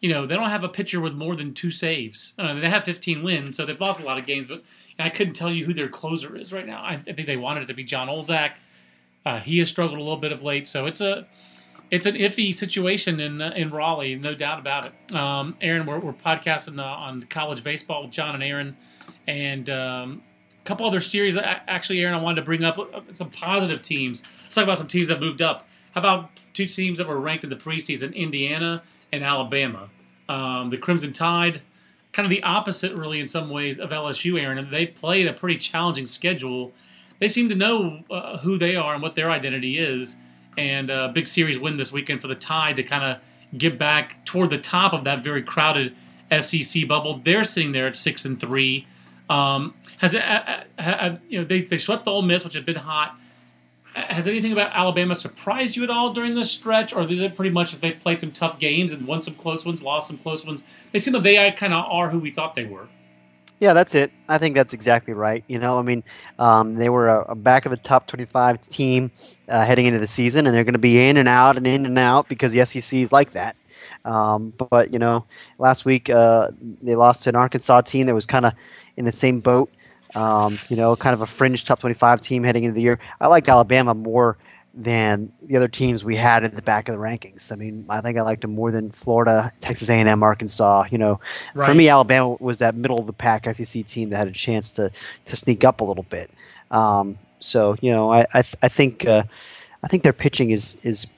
you know, they don't have a pitcher with more than two saves. Uh, they have 15 wins, so they've lost a lot of games, but I couldn't tell you who their closer is right now. I, I think they wanted it to be John Olzak. Uh, he has struggled a little bit of late, so it's a it's an iffy situation in uh, in Raleigh, no doubt about it. Um, Aaron, we're, we're podcasting uh, on college baseball with John and Aaron, and um, a couple other series. Actually, Aaron, I wanted to bring up uh, some positive teams. Let's talk about some teams that moved up. How about two teams that were ranked in the preseason? Indiana and Alabama. Um, the Crimson Tide, kind of the opposite, really, in some ways, of LSU, Aaron. And they've played a pretty challenging schedule. They seem to know uh, who they are and what their identity is. And a big series win this weekend for the Tide to kind of get back toward the top of that very crowded SEC bubble. They're sitting there at six and three. Um, has it, uh, uh, uh, you know they they swept the Ole Miss, which had been hot. Has anything about Alabama surprised you at all during this stretch, or is it pretty much as they played some tough games and won some close ones, lost some close ones? They seem like they kind of are who we thought they were. Yeah, that's it. I think that's exactly right. You know, I mean, um, they were a, a back of the top 25 team uh, heading into the season, and they're going to be in and out and in and out because the SEC is like that. Um, but, you know, last week uh, they lost to an Arkansas team that was kind of in the same boat. Um, you know, kind of a fringe top 25 team heading into the year. I liked Alabama more than the other teams we had in the back of the rankings. I mean, I think I liked them more than Florida, Texas A&M, Arkansas. You know, for me, Alabama was that middle of the pack SEC team that had a chance to to sneak up a little bit. Um, so you know, I I, th- I think uh, I think their pitching is is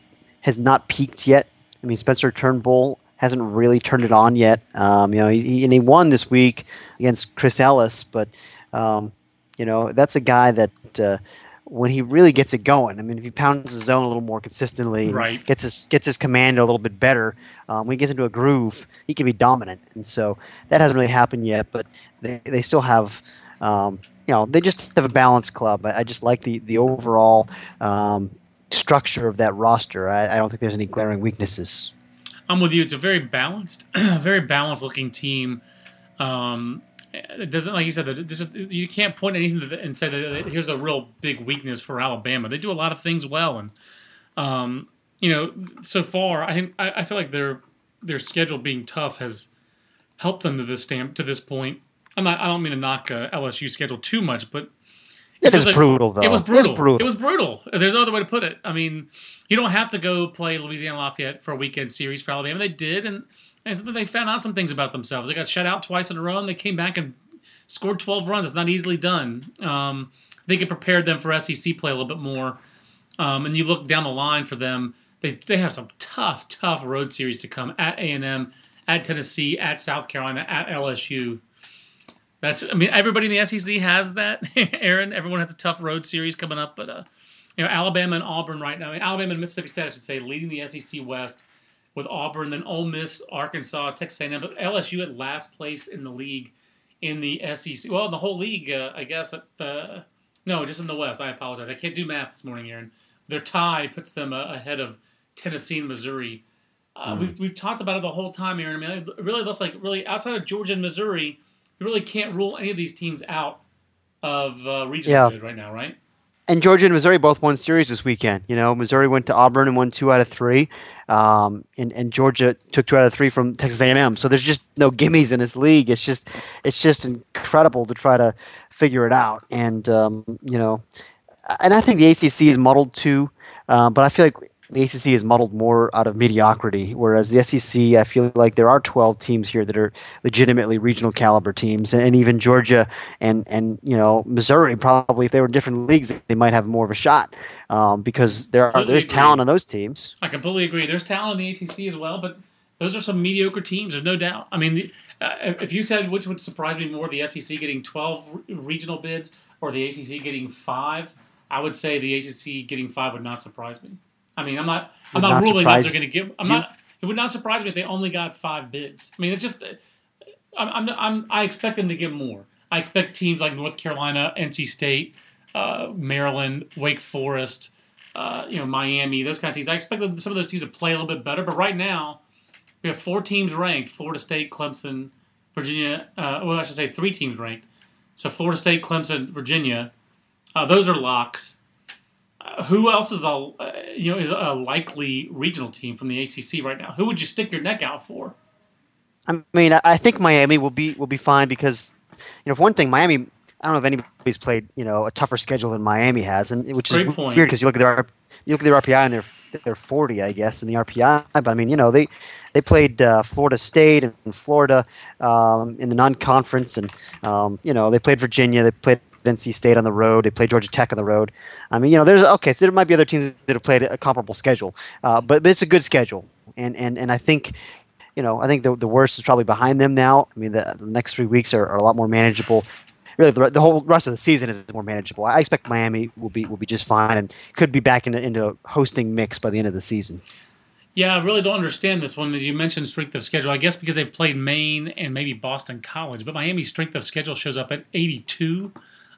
has not peaked yet. I mean, Spencer Turnbull hasn't really turned it on yet. Um, you know, he, he- and he won this week against Chris Ellis, but um, you know, that's a guy that. Uh, when he really gets it going, I mean, if he pounds his zone a little more consistently, Right. gets his gets his command a little bit better, um, when he gets into a groove, he can be dominant. And so that hasn't really happened yet, but they, they still have, um, you know, they just have a balanced club. I, I just like the the overall um, structure of that roster. I, I don't think there's any glaring weaknesses. I'm with you. It's a very balanced, very balanced looking team. Um, it doesn't like you said that this is, you can't point anything and say that here's a real big weakness for Alabama. They do a lot of things well, and um, you know, so far I think I, I feel like their their schedule being tough has helped them to this stamp to this point. I'm not, I don't mean to knock uh, LSU schedule too much, but It was like- brutal, though. It was brutal. It was brutal. It was brutal. There's no other way to put it. I mean, you don't have to go play Louisiana Lafayette for a weekend series for Alabama. They did, and, and they found out some things about themselves. They got shut out twice in a row, and they came back and scored 12 runs. It's not easily done. Um, think it prepared them for SEC play a little bit more. Um, and you look down the line for them, they, they have some tough, tough road series to come at A&M, at Tennessee, at South Carolina, at LSU. That's I mean everybody in the SEC has that. Aaron, everyone has a tough road series coming up, but uh, you know Alabama and Auburn right now. I mean, Alabama and Mississippi State, I should say, leading the SEC West with Auburn, then Ole Miss, Arkansas, Texas A&M, but LSU at last place in the league in the SEC. Well, in the whole league, uh, I guess. At the, no, just in the West. I apologize. I can't do math this morning, Aaron. Their tie puts them uh, ahead of Tennessee and Missouri. Uh, we've, we've talked about it the whole time, Aaron. I mean, it really looks like really outside of Georgia and Missouri, you really can't rule any of these teams out of uh, regional Yeah. right now, right? And Georgia and Missouri both won series this weekend. You know, Missouri went to Auburn and won two out of three, um, and and Georgia took two out of three from Texas A&M. So there's just no gimmies in this league. It's just it's just incredible to try to figure it out. And um, you know, and I think the ACC is muddled too, uh, but I feel like. The ACC is muddled more out of mediocrity, whereas the SEC, I feel like there are 12 teams here that are legitimately regional caliber teams, and, and even Georgia and and you know Missouri probably if they were in different leagues they might have more of a shot um, because there are there's agree. talent on those teams. I completely agree. There's talent in the ACC as well, but those are some mediocre teams. There's no doubt. I mean, the, uh, if you said which would surprise me more, the SEC getting 12 re- regional bids or the ACC getting five, I would say the ACC getting five would not surprise me. I mean, I'm not. I'm not not ruling out they're going to give. I'm not. It would not surprise me if they only got five bids. I mean, it's just. I'm. I'm. I'm I expect them to give more. I expect teams like North Carolina, NC State, uh, Maryland, Wake Forest, uh, you know, Miami, those kind of teams. I expect some of those teams to play a little bit better. But right now, we have four teams ranked: Florida State, Clemson, Virginia. Uh, well, I should say three teams ranked. So Florida State, Clemson, Virginia. Uh, those are locks. Who else is a uh, you know is a likely regional team from the ACC right now? Who would you stick your neck out for? I mean, I, think Miami will be will be fine because you know, for one thing, Miami. I don't know if anybody's played you know a tougher schedule than Miami has, and which is point. weird because you look at their you look at their RPI and they're they're 40, I guess, in the RPI. But I mean, you know, they they played uh, Florida State and Florida um, in the non-conference, and um, you know they played Virginia. They played NC State on the road. They played Georgia Tech on the road. I mean, you know, there's okay. So there might be other teams that have played a comparable schedule, uh, but, but it's a good schedule, and and and I think. You know, I think the, the worst is probably behind them now. I mean, the, the next three weeks are, are a lot more manageable. Really, the, the whole rest of the season is more manageable. I expect Miami will be will be just fine and could be back into into hosting mix by the end of the season. Yeah, I really don't understand this one. As you mentioned, strength of schedule. I guess because they've played Maine and maybe Boston College, but Miami's strength of schedule shows up at 82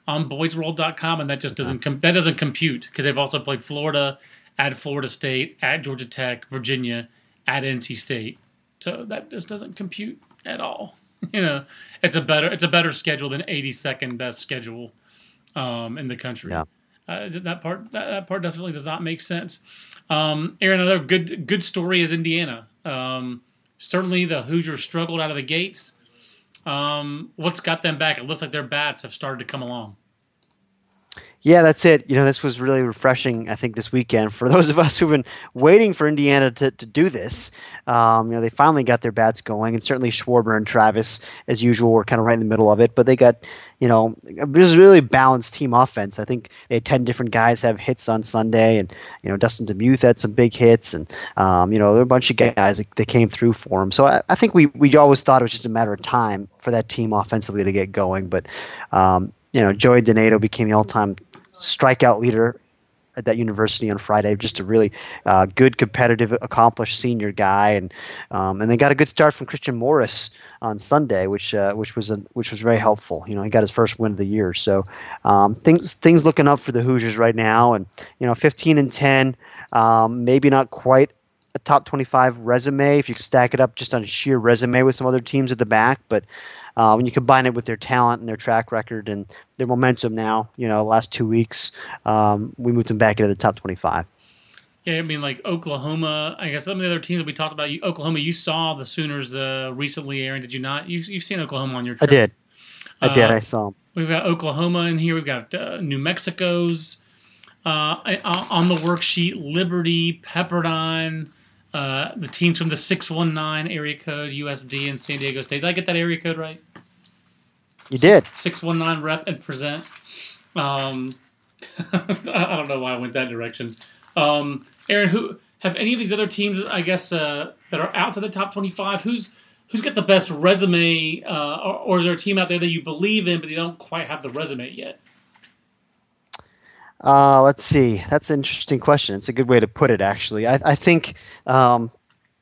on BoydsWorld.com, and that just doesn't com- that doesn't compute because they've also played Florida, at Florida State, at Georgia Tech, Virginia, at NC State. So that just doesn't compute at all. You know, it's a better it's a better schedule than 82nd best schedule um, in the country. Yeah. Uh, that part that, that part definitely does not make sense. Um, Aaron, another good good story is Indiana. Um, certainly, the Hoosiers struggled out of the gates. Um, what's got them back? It looks like their bats have started to come along. Yeah, that's it. You know, this was really refreshing, I think, this weekend for those of us who've been waiting for Indiana to, to do this. Um, you know, they finally got their bats going, and certainly Schwarber and Travis, as usual, were kind of right in the middle of it. But they got, you know, a really balanced team offense. I think they had 10 different guys have hits on Sunday, and, you know, Dustin Demuth had some big hits, and, um, you know, there were a bunch of guys that, that came through for him. So I, I think we, we always thought it was just a matter of time for that team offensively to get going. But, um, you know, Joey DeNato became the all-time strikeout leader at that university on Friday. Just a really uh, good, competitive, accomplished senior guy, and um, and they got a good start from Christian Morris on Sunday, which uh, which was a, which was very helpful. You know, he got his first win of the year, so um, things things looking up for the Hoosiers right now, and you know, 15 and 10, um, maybe not quite. A top 25 resume if you stack it up just on sheer resume with some other teams at the back, but uh, when you combine it with their talent and their track record and their momentum now, you know, last two weeks, um, we moved them back into the top 25. Yeah, I mean, like Oklahoma. I guess some of the other teams that we talked about. You, Oklahoma, you saw the Sooners uh, recently, Aaron. Did you not? You've, you've seen Oklahoma on your I did. I did. Uh, I saw 'em. We've got Oklahoma in here. We've got uh, New Mexico's uh, on the worksheet. Liberty, Pepperdine, uh, the teams from the six one nine area code, USD, and San Diego State. Did I get that area code right? You did. Six one nine rep and present. Um, I don't know why I went that direction. Um, Aaron, who have any of these other teams? I guess uh, that are outside the top twenty-five. Who's who's got the best resume, uh, or, or, is there a team out there that you believe in but you don't quite have the resume yet? Uh, let's see. That's an interesting question. It's a good way to put it, actually. I, I think, um,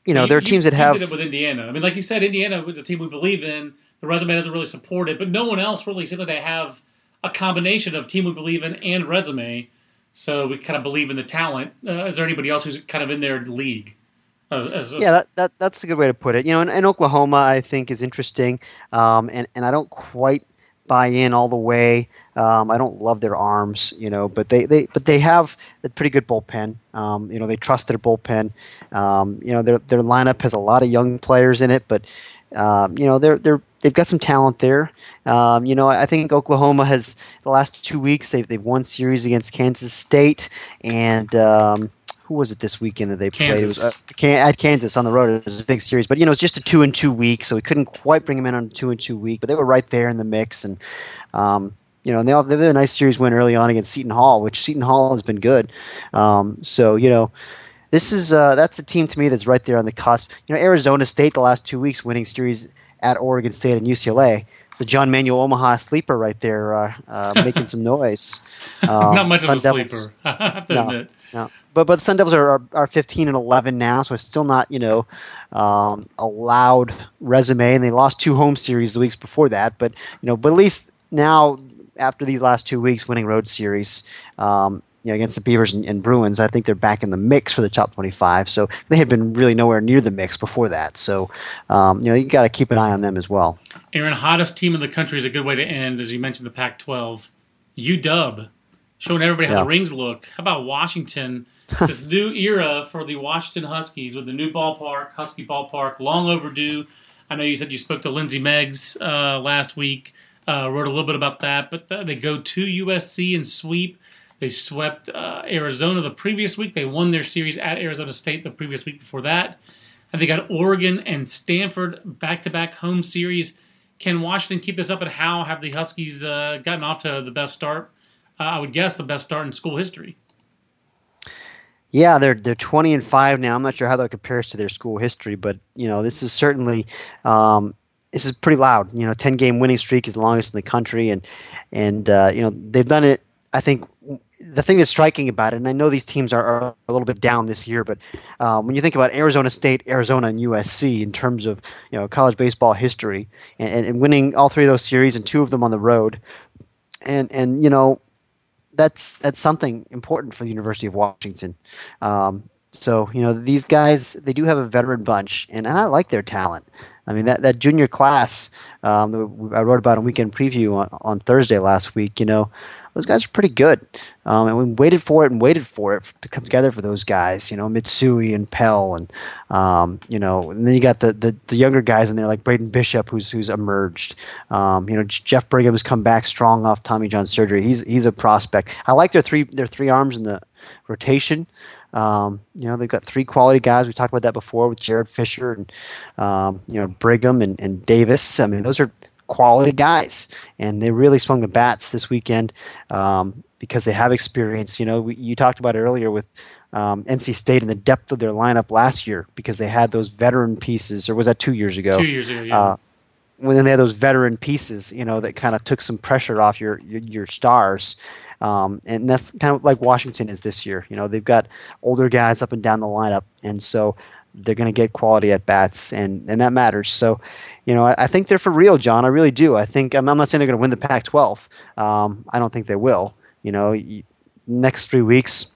you know, you, there are teams that have. with Indiana. I mean, like you said, Indiana was a team we believe in. The resume doesn't really support it, but no one else really seems like they have a combination of team we believe in and resume. So we kind of believe in the talent. Uh, is there anybody else who's kind of in their league? As, as, yeah, that, that, that's a good way to put it. You know, in Oklahoma, I think is interesting, um, and and I don't quite buy in all the way. Um, I don't love their arms, you know, but they, they but they have a pretty good bullpen. Um, you know, they trust their bullpen. Um, you know, their their lineup has a lot of young players in it, but um, you know they're they're they've got some talent there. Um, you know, I think Oklahoma has the last two weeks they've they've won series against Kansas State and um, who was it this weekend that they Kansas. played? It was, uh, at Kansas on the road. It was a big series, but you know it's just a two and two week, so we couldn't quite bring them in on a two and two week. But they were right there in the mix, and um, you know and they all, they had a nice series win early on against Seton Hall, which Seton Hall has been good. Um, so you know. This is uh, that's a team to me that's right there on the cusp. You know, Arizona State the last two weeks winning series at Oregon State and UCLA. It's the John Manuel Omaha sleeper right there, uh, uh, making some noise. Um, Not much Sun of a Devils, sleeper, I have to no, admit. No. But but the Sun Devils are, are, are 15 and 11 now, so it's still not you know um, a loud resume, and they lost two home series the weeks before that. But you know, but at least now after these last two weeks, winning road series. Um, you know, against the Beavers and, and, Bruins, I think they're back in the mix for the top 25. So they had been really nowhere near the mix before that. So, um, you know, you got to keep an eye on them as well. Aaron, hottest team in the country is a good way to end, as you mentioned, the Pac-12. UW showing everybody how yeah. the rings look. How about Washington? this new era for the Washington Huskies with the new ballpark, Husky Ballpark, long overdue. I know you said you spoke to Lindsay Meggs uh, last week, uh, wrote a little bit about that, but uh, they go to USC and sweep. They swept uh, Arizona the previous week. They won their series at Arizona State the previous week before that. And they got Oregon and Stanford back to back home series. Can Washington keep this up? And how have the Huskies uh, gotten off to the best start? I would guess the best start in school history. Yeah, they're they're twenty and five now. I'm not sure how that compares to their school history, but you know this is certainly um, this is pretty loud. You know, ten game winning streak is the longest in the country, and and uh, you know they've done it. I think the thing that's striking about it, and I know these teams are, are a little bit down this year, but um, when you think about Arizona State, Arizona, and USC in terms of you know college baseball history, and, and winning all three of those series and two of them on the road, and and you know that's that's something important for the University of Washington. Um, so you know these guys they do have a veteran bunch, and, and I like their talent. I mean that that junior class um, I wrote about in weekend preview on, on Thursday last week. You know those guys are pretty good. Um, and we waited for it and waited for it to come together for those guys, you know, Mitsui and Pell, and um, you know, and then you got the, the, the younger guys in there like Braden Bishop, who's who's emerged. Um, you know, Jeff Brigham's come back strong off Tommy John surgery. He's he's a prospect. I like their three their three arms in the rotation. Um, you know, they've got three quality guys. We talked about that before with Jared Fisher and um, you know Brigham and, and Davis. I mean, those are quality guys, and they really swung the bats this weekend um, because they have experience. You know, we, you talked about it earlier with um, NC State and the depth of their lineup last year because they had those veteran pieces, or was that two years ago? Two years ago, yeah. Uh, when they had those veteran pieces, you know, that kind of took some pressure off your your, your stars. Um, and that's kind of like Washington is this year. You know, they've got older guys up and down the lineup, and so they're going to get quality at bats, and, and that matters. So, you know, I, I, think they're for real, John. I really do. I think I'm, I'm not saying they're going to win the Pac-12. Um, I don't think they will. You know, next three weeks,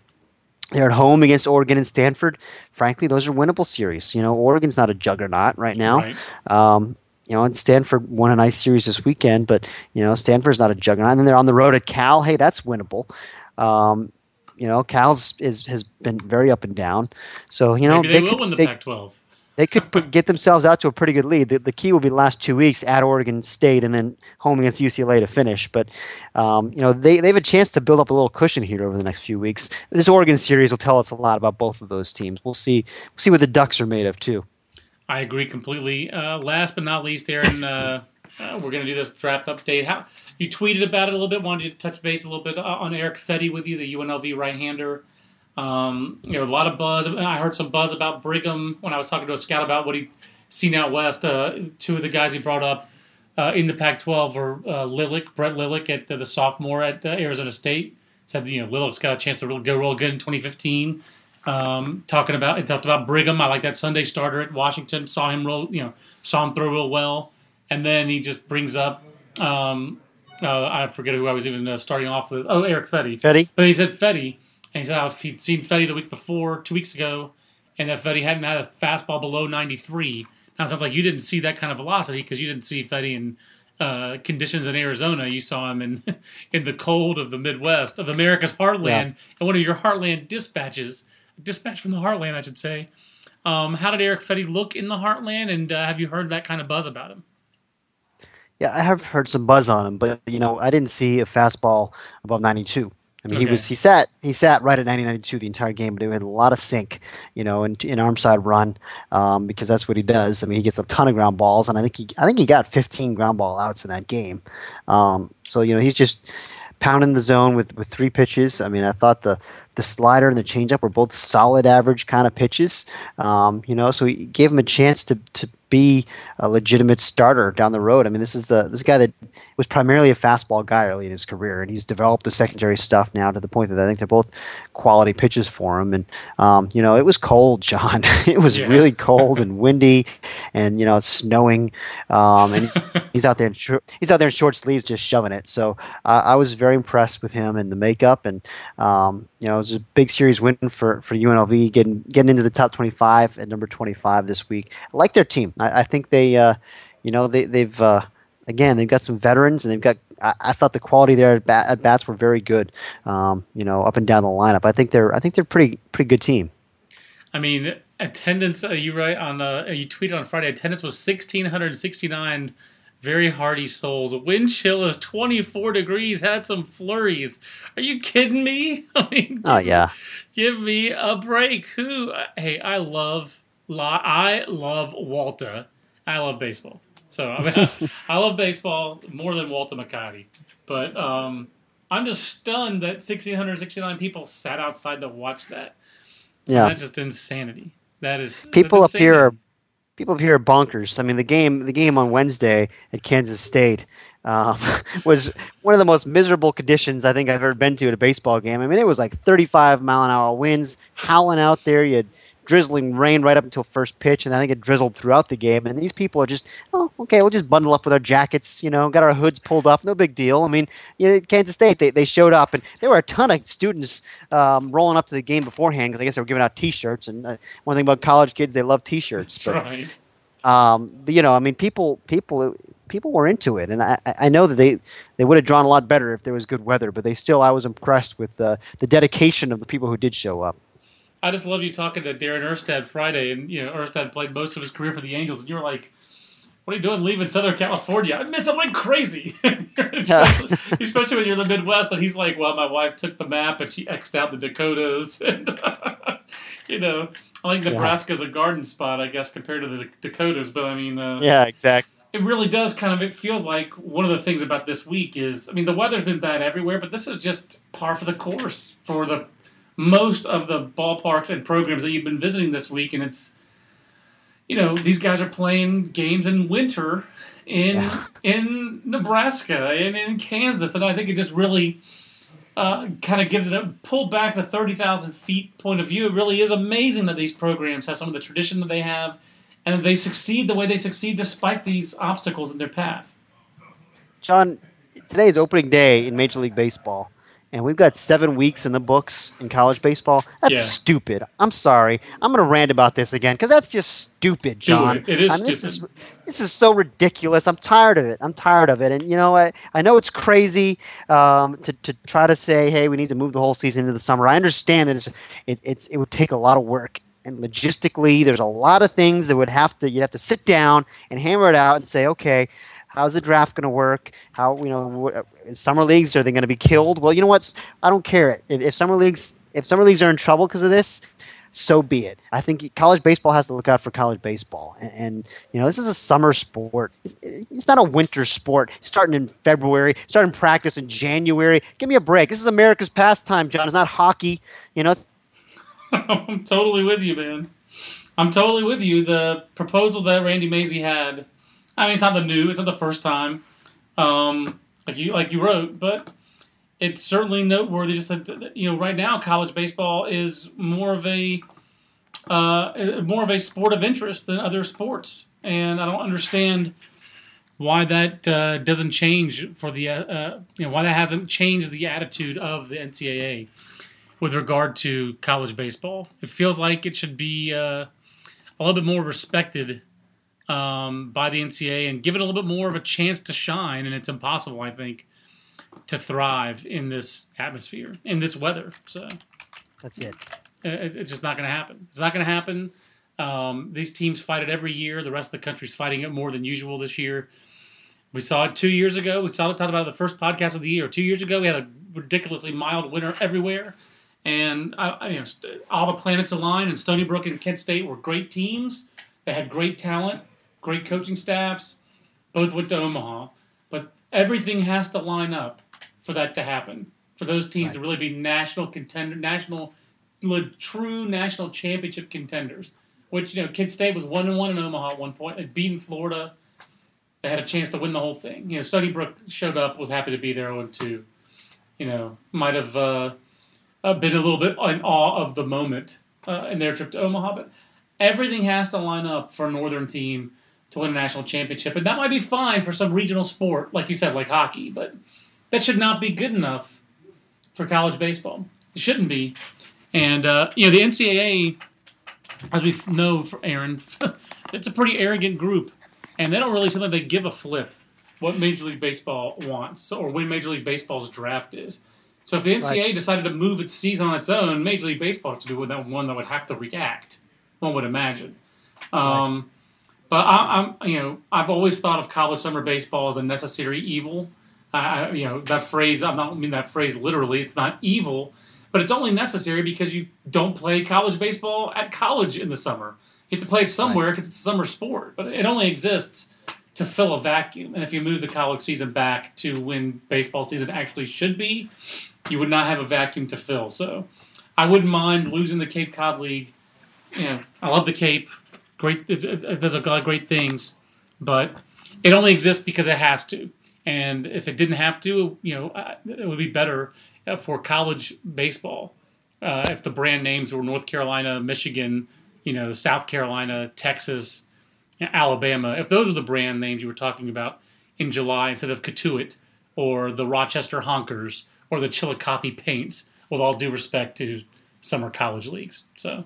they're at home against Oregon and Stanford. Frankly, those are winnable series. You know, Oregon's not a juggernaut right now. Right. Um, you know, and Stanford won a nice series this weekend, but you know, Stanford's not a juggernaut. And then they're on the road at Cal. Hey, that's winnable. Um, you know, Cal's is has been very up and down. So you know, maybe they, they will win the they, Pac-12. they could put, get themselves out to a pretty good lead. The, the, key will be the last two weeks at Oregon State and then home against UCLA to finish. But um, you know they, they have a chance to build up a little cushion here over the next few weeks. This Oregon series will tell us a lot about both of those teams. We'll see we'll see what the Ducks are made of too. I agree completely. Uh, last but not least, Aaron, uh, uh, we're going to do this draft update. How you tweeted about it a little bit? Wanted you to touch base a little bit on Erick Fedde with you, the UNLV right-hander. Um, you know, a lot of buzz. I heard some buzz about Brigham when I was talking to a scout about what he'd seen out west. Uh, two of the guys he brought up uh, in the Pac-12 were uh, Lilek, Brett Lilek, at uh, the sophomore at uh, Arizona State. Said you know Lilek's got a chance to go real good in 2015. Um, talking about it talked about Brigham. I like that Sunday starter at Washington. Saw him roll, you know, saw him throw real well. And then he just brings up, um, uh, I forget who I was even uh, starting off with. Oh, Erick Fedde. Fedde. But he said Fedde, and he said oh, he'd seen Fedde the week before, two weeks ago, and that Fedde hadn't had a fastball below 93. Now it sounds like you didn't see that kind of velocity because you didn't see Fedde in uh, conditions in Arizona. You saw him in in the cold of the Midwest of America's heartland, yeah. and one of your heartland dispatches dispatch from the Heartland, I should say. Um, how did Erick Fedde look in the Heartland, and uh, have you heard that kind of buzz about him? Yeah, I have heard some buzz on him, but you know, I didn't see a fastball above 92. I mean, okay. he was he sat he sat right at 90, 92 the entire game, but he had a lot of sink, you know, in, in arm side run um, because that's what he does. I mean, he gets a ton of ground balls, and I think he I think he got 15 ground ball outs in that game. Um, so you know, he's just pounding the zone with with three pitches. I mean, I thought the the slider and the changeup were both solid average kind of pitches. Um, you know, so he gave him a chance to, to be a legitimate starter down the road. I mean, this is the this guy that was primarily a fastball guy early in his career, and he's developed the secondary stuff now to the point that I think they're both quality pitches for him. And um, you know, it was cold, John. it was yeah. really cold and windy, and you know, it's snowing, um, and he's out there in he's out there in short sleeves just shoving it. So uh, I was very impressed with him and the makeup, and um, you know, it was a big series win for for UNLV getting getting into the top twenty five at number twenty five this week. I like their team. I, I think they, uh, you know, they, they've uh, again they've got some veterans and they've got. I, I thought the quality there at, bat, at bats were very good. Um, you know, up and down the lineup. I think they're I think they're pretty pretty good team. I mean, attendance. Uh, you write on uh, you tweeted on Friday. Attendance was sixteen hundred sixty nine. Very hardy souls. Wind chill is 24 degrees. Had some flurries. Are you kidding me? I mean, oh yeah. Give me a break. Who? Hey, I love I love Walter. I love baseball. So I, mean, I, love baseball more than Walter McCarty. But um, I'm just stunned that 1,669 people sat outside to watch that. Yeah, that's just insanity. That is people up here. Are, people up here are bonkers. I mean, the game the game on Wednesday at Kansas State um, was one of the most miserable conditions I think I've ever been to at a baseball game. I mean, it was like 35 mile an hour winds, howling out there. You had drizzling rain right up until first pitch, and I think it drizzled throughout the game. And these people are just, oh, okay, we'll just bundle up with our jackets, you know, got our hoods pulled up, no big deal. I mean, you know, Kansas State, they, they showed up, and there were a ton of students um, rolling up to the game beforehand because I guess they were giving out T-shirts. And uh, one thing about college kids, they love T-shirts. But, right. Um, but you know, I mean, people, people, people were into it, and I, I know that they they would have drawn a lot better if there was good weather. But they still, I was impressed with the the dedication of the people who did show up. I just love you talking to Darren Erstad Friday, and you know Erstad played most of his career for the Angels, and you were like, "What are you doing leaving Southern California? I miss it like crazy." Especially when you're in the Midwest, and he's like, "Well, my wife took the map and she xed out the Dakotas, and you know, I think Nebraska's yeah. a garden spot, I guess, compared to the Dakotas." But I mean, uh, yeah, exactly. It really does kind of. It feels like one of the things about this week is, I mean, the weather's been bad everywhere, but this is just par for the course for the most of the ballparks and programs that you've been visiting this week, and it's you know these guys are playing games in winter in yeah. in Nebraska and in Kansas, and I think it just really. Uh, kind of gives it a pull back the 30,000 feet point of view. It really is amazing that these programs have some of the tradition that they have and that they succeed the way they succeed despite these obstacles in their path. John, today is opening day in Major League Baseball and we've got seven weeks in the books in college baseball. That's yeah. stupid. I'm sorry. I'm going to rant about this again because that's just stupid, John. It is stupid. This is, this is so ridiculous. I'm tired of it. I'm tired of it. And, you know, I, I know it's crazy um, to, to try to say, hey, we need to move the whole season into the summer. I understand that it's, it, it's, it would take a lot of work and logistically, there's a lot of things that would have to you'd have to sit down and hammer it out and say, okay, how's the draft going to work? How you know summer leagues are they going to be killed? Well, you know what? I don't care if, if summer leagues if summer leagues are in trouble because of this. So be it. I think college baseball has to look out for college baseball, and, and you know this is a summer sport. It's, it's not a winter sport. Starting in February, starting practice in January. Give me a break. This is America's pastime, John. It's not hockey. You know, I'm totally with you, man. I'm totally with you. The proposal that Randy Mazey had, I mean, it's not the new, it's not the first time, um, like you like you wrote, but it's certainly noteworthy. Just that you know, right now, college baseball is more of a uh, more of a sport of interest than other sports, and I don't understand why that uh, doesn't change for the uh, uh you know why that hasn't changed the attitude of the NCAA with regard to college baseball. It feels like it should be uh, a little bit more respected um, by the NCAA and give it a little bit more of a chance to shine. And it's impossible, I think, to thrive in this atmosphere, in this weather. So that's it. It's just not going to happen. It's not going to happen. Um, these teams fight it every year. The rest of the country's fighting it more than usual this year. We saw it two years ago. We saw it talked about it the first podcast of the year. Two years ago, we had a ridiculously mild winter everywhere and I, you know, all the planets aligned. And Stony Brook and Kent State were great teams. They had great talent, great coaching staffs. Both went to Omaha, but everything has to line up for that to happen. For those teams right. to really be national contender, national, true national championship contenders. Which you know, Kent State was one and one in Omaha at one point. They'd beaten Florida. They had a chance to win the whole thing. You know, Stony Brook showed up, was happy to be there, and two. You know, might have. Uh, uh, been a little bit in awe of the moment uh, in their trip to Omaha. But everything has to line up for a Northern team to win a national championship, and that might be fine for some regional sport, like you said, like hockey. But that should not be good enough for college baseball. It shouldn't be. And uh, you know the NCAA, as we know, for Aaron, it's a pretty arrogant group, and they don't really seem like they give a flip what Major League Baseball wants or when Major League Baseball's draft is. So if the NCAA right. decided to move its season on its own, Major League Baseball would have to be one that would have to react. One would imagine. Um, right. But I, am you know, I've always thought of college summer baseball as a necessary evil. I, you know, that phrase. I don't mean that phrase literally. It's not evil, but it's only necessary because you don't play college baseball at college in the summer. You have to play it somewhere because right. it's a summer sport. But it only exists to fill a vacuum. And if you move the college season back to when baseball season actually should be, you would not have a vacuum to fill. So I wouldn't mind losing the Cape Cod League. You know, I love the Cape. Great, it, does a lot of great things, but it only exists because it has to. And if it didn't have to, you know, it would be better for college baseball uh, if the brand names were North Carolina, Michigan, you know, South Carolina, Texas, Alabama. If those are the brand names you were talking about in July instead of Cotuit or the Rochester Honkers or the Chillicothe Paints, with all due respect to summer college leagues. So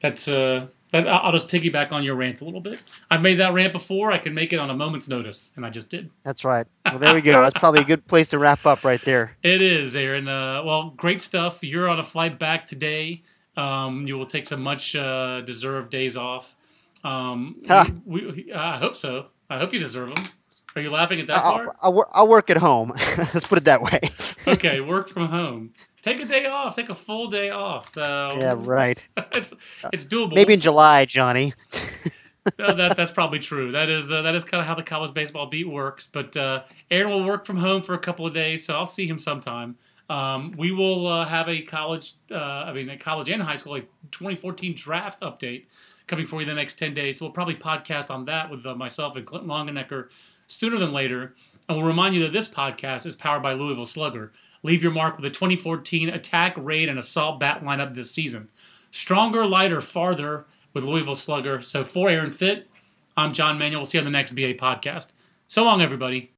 that's uh. I'll just piggyback on your rant a little bit. I've made that rant before. I can make it on a moment's notice, and I just did. That's right. Well, there we go. That's probably a good place to wrap up right there. It is, Aaron. Uh, well, great stuff. You're on a flight back today. Um, you will take some much uh, deserved days off. Um, huh. we, we, I hope so. I hope you deserve them. Are you laughing at that I'll, part? I'll, I'll, work at home. Let's put it that way. okay, work from home. Take a day off. Take a full day off. Uh, yeah, right. it's it's doable. Maybe in July, Johnny. that that's probably true. That is uh, that is kind of how the college baseball beat works. But uh, Aaron will work from home for a couple of days, so I'll see him sometime. Um, we will uh, have a college, uh, I mean, a college and high school, like 2014 draft update coming for you the next 10 days. So we'll probably podcast on that with uh, myself and Clinton Longenecker sooner than later. And we'll remind you that this podcast is powered by Louisville Slugger. Leave your mark with the 2014 attack, raid, and assault bat lineup this season. Stronger, lighter, farther with Louisville Slugger. So for Aaron Fitt, I'm John Manuel. We'll see you on the next BA podcast. So long, everybody.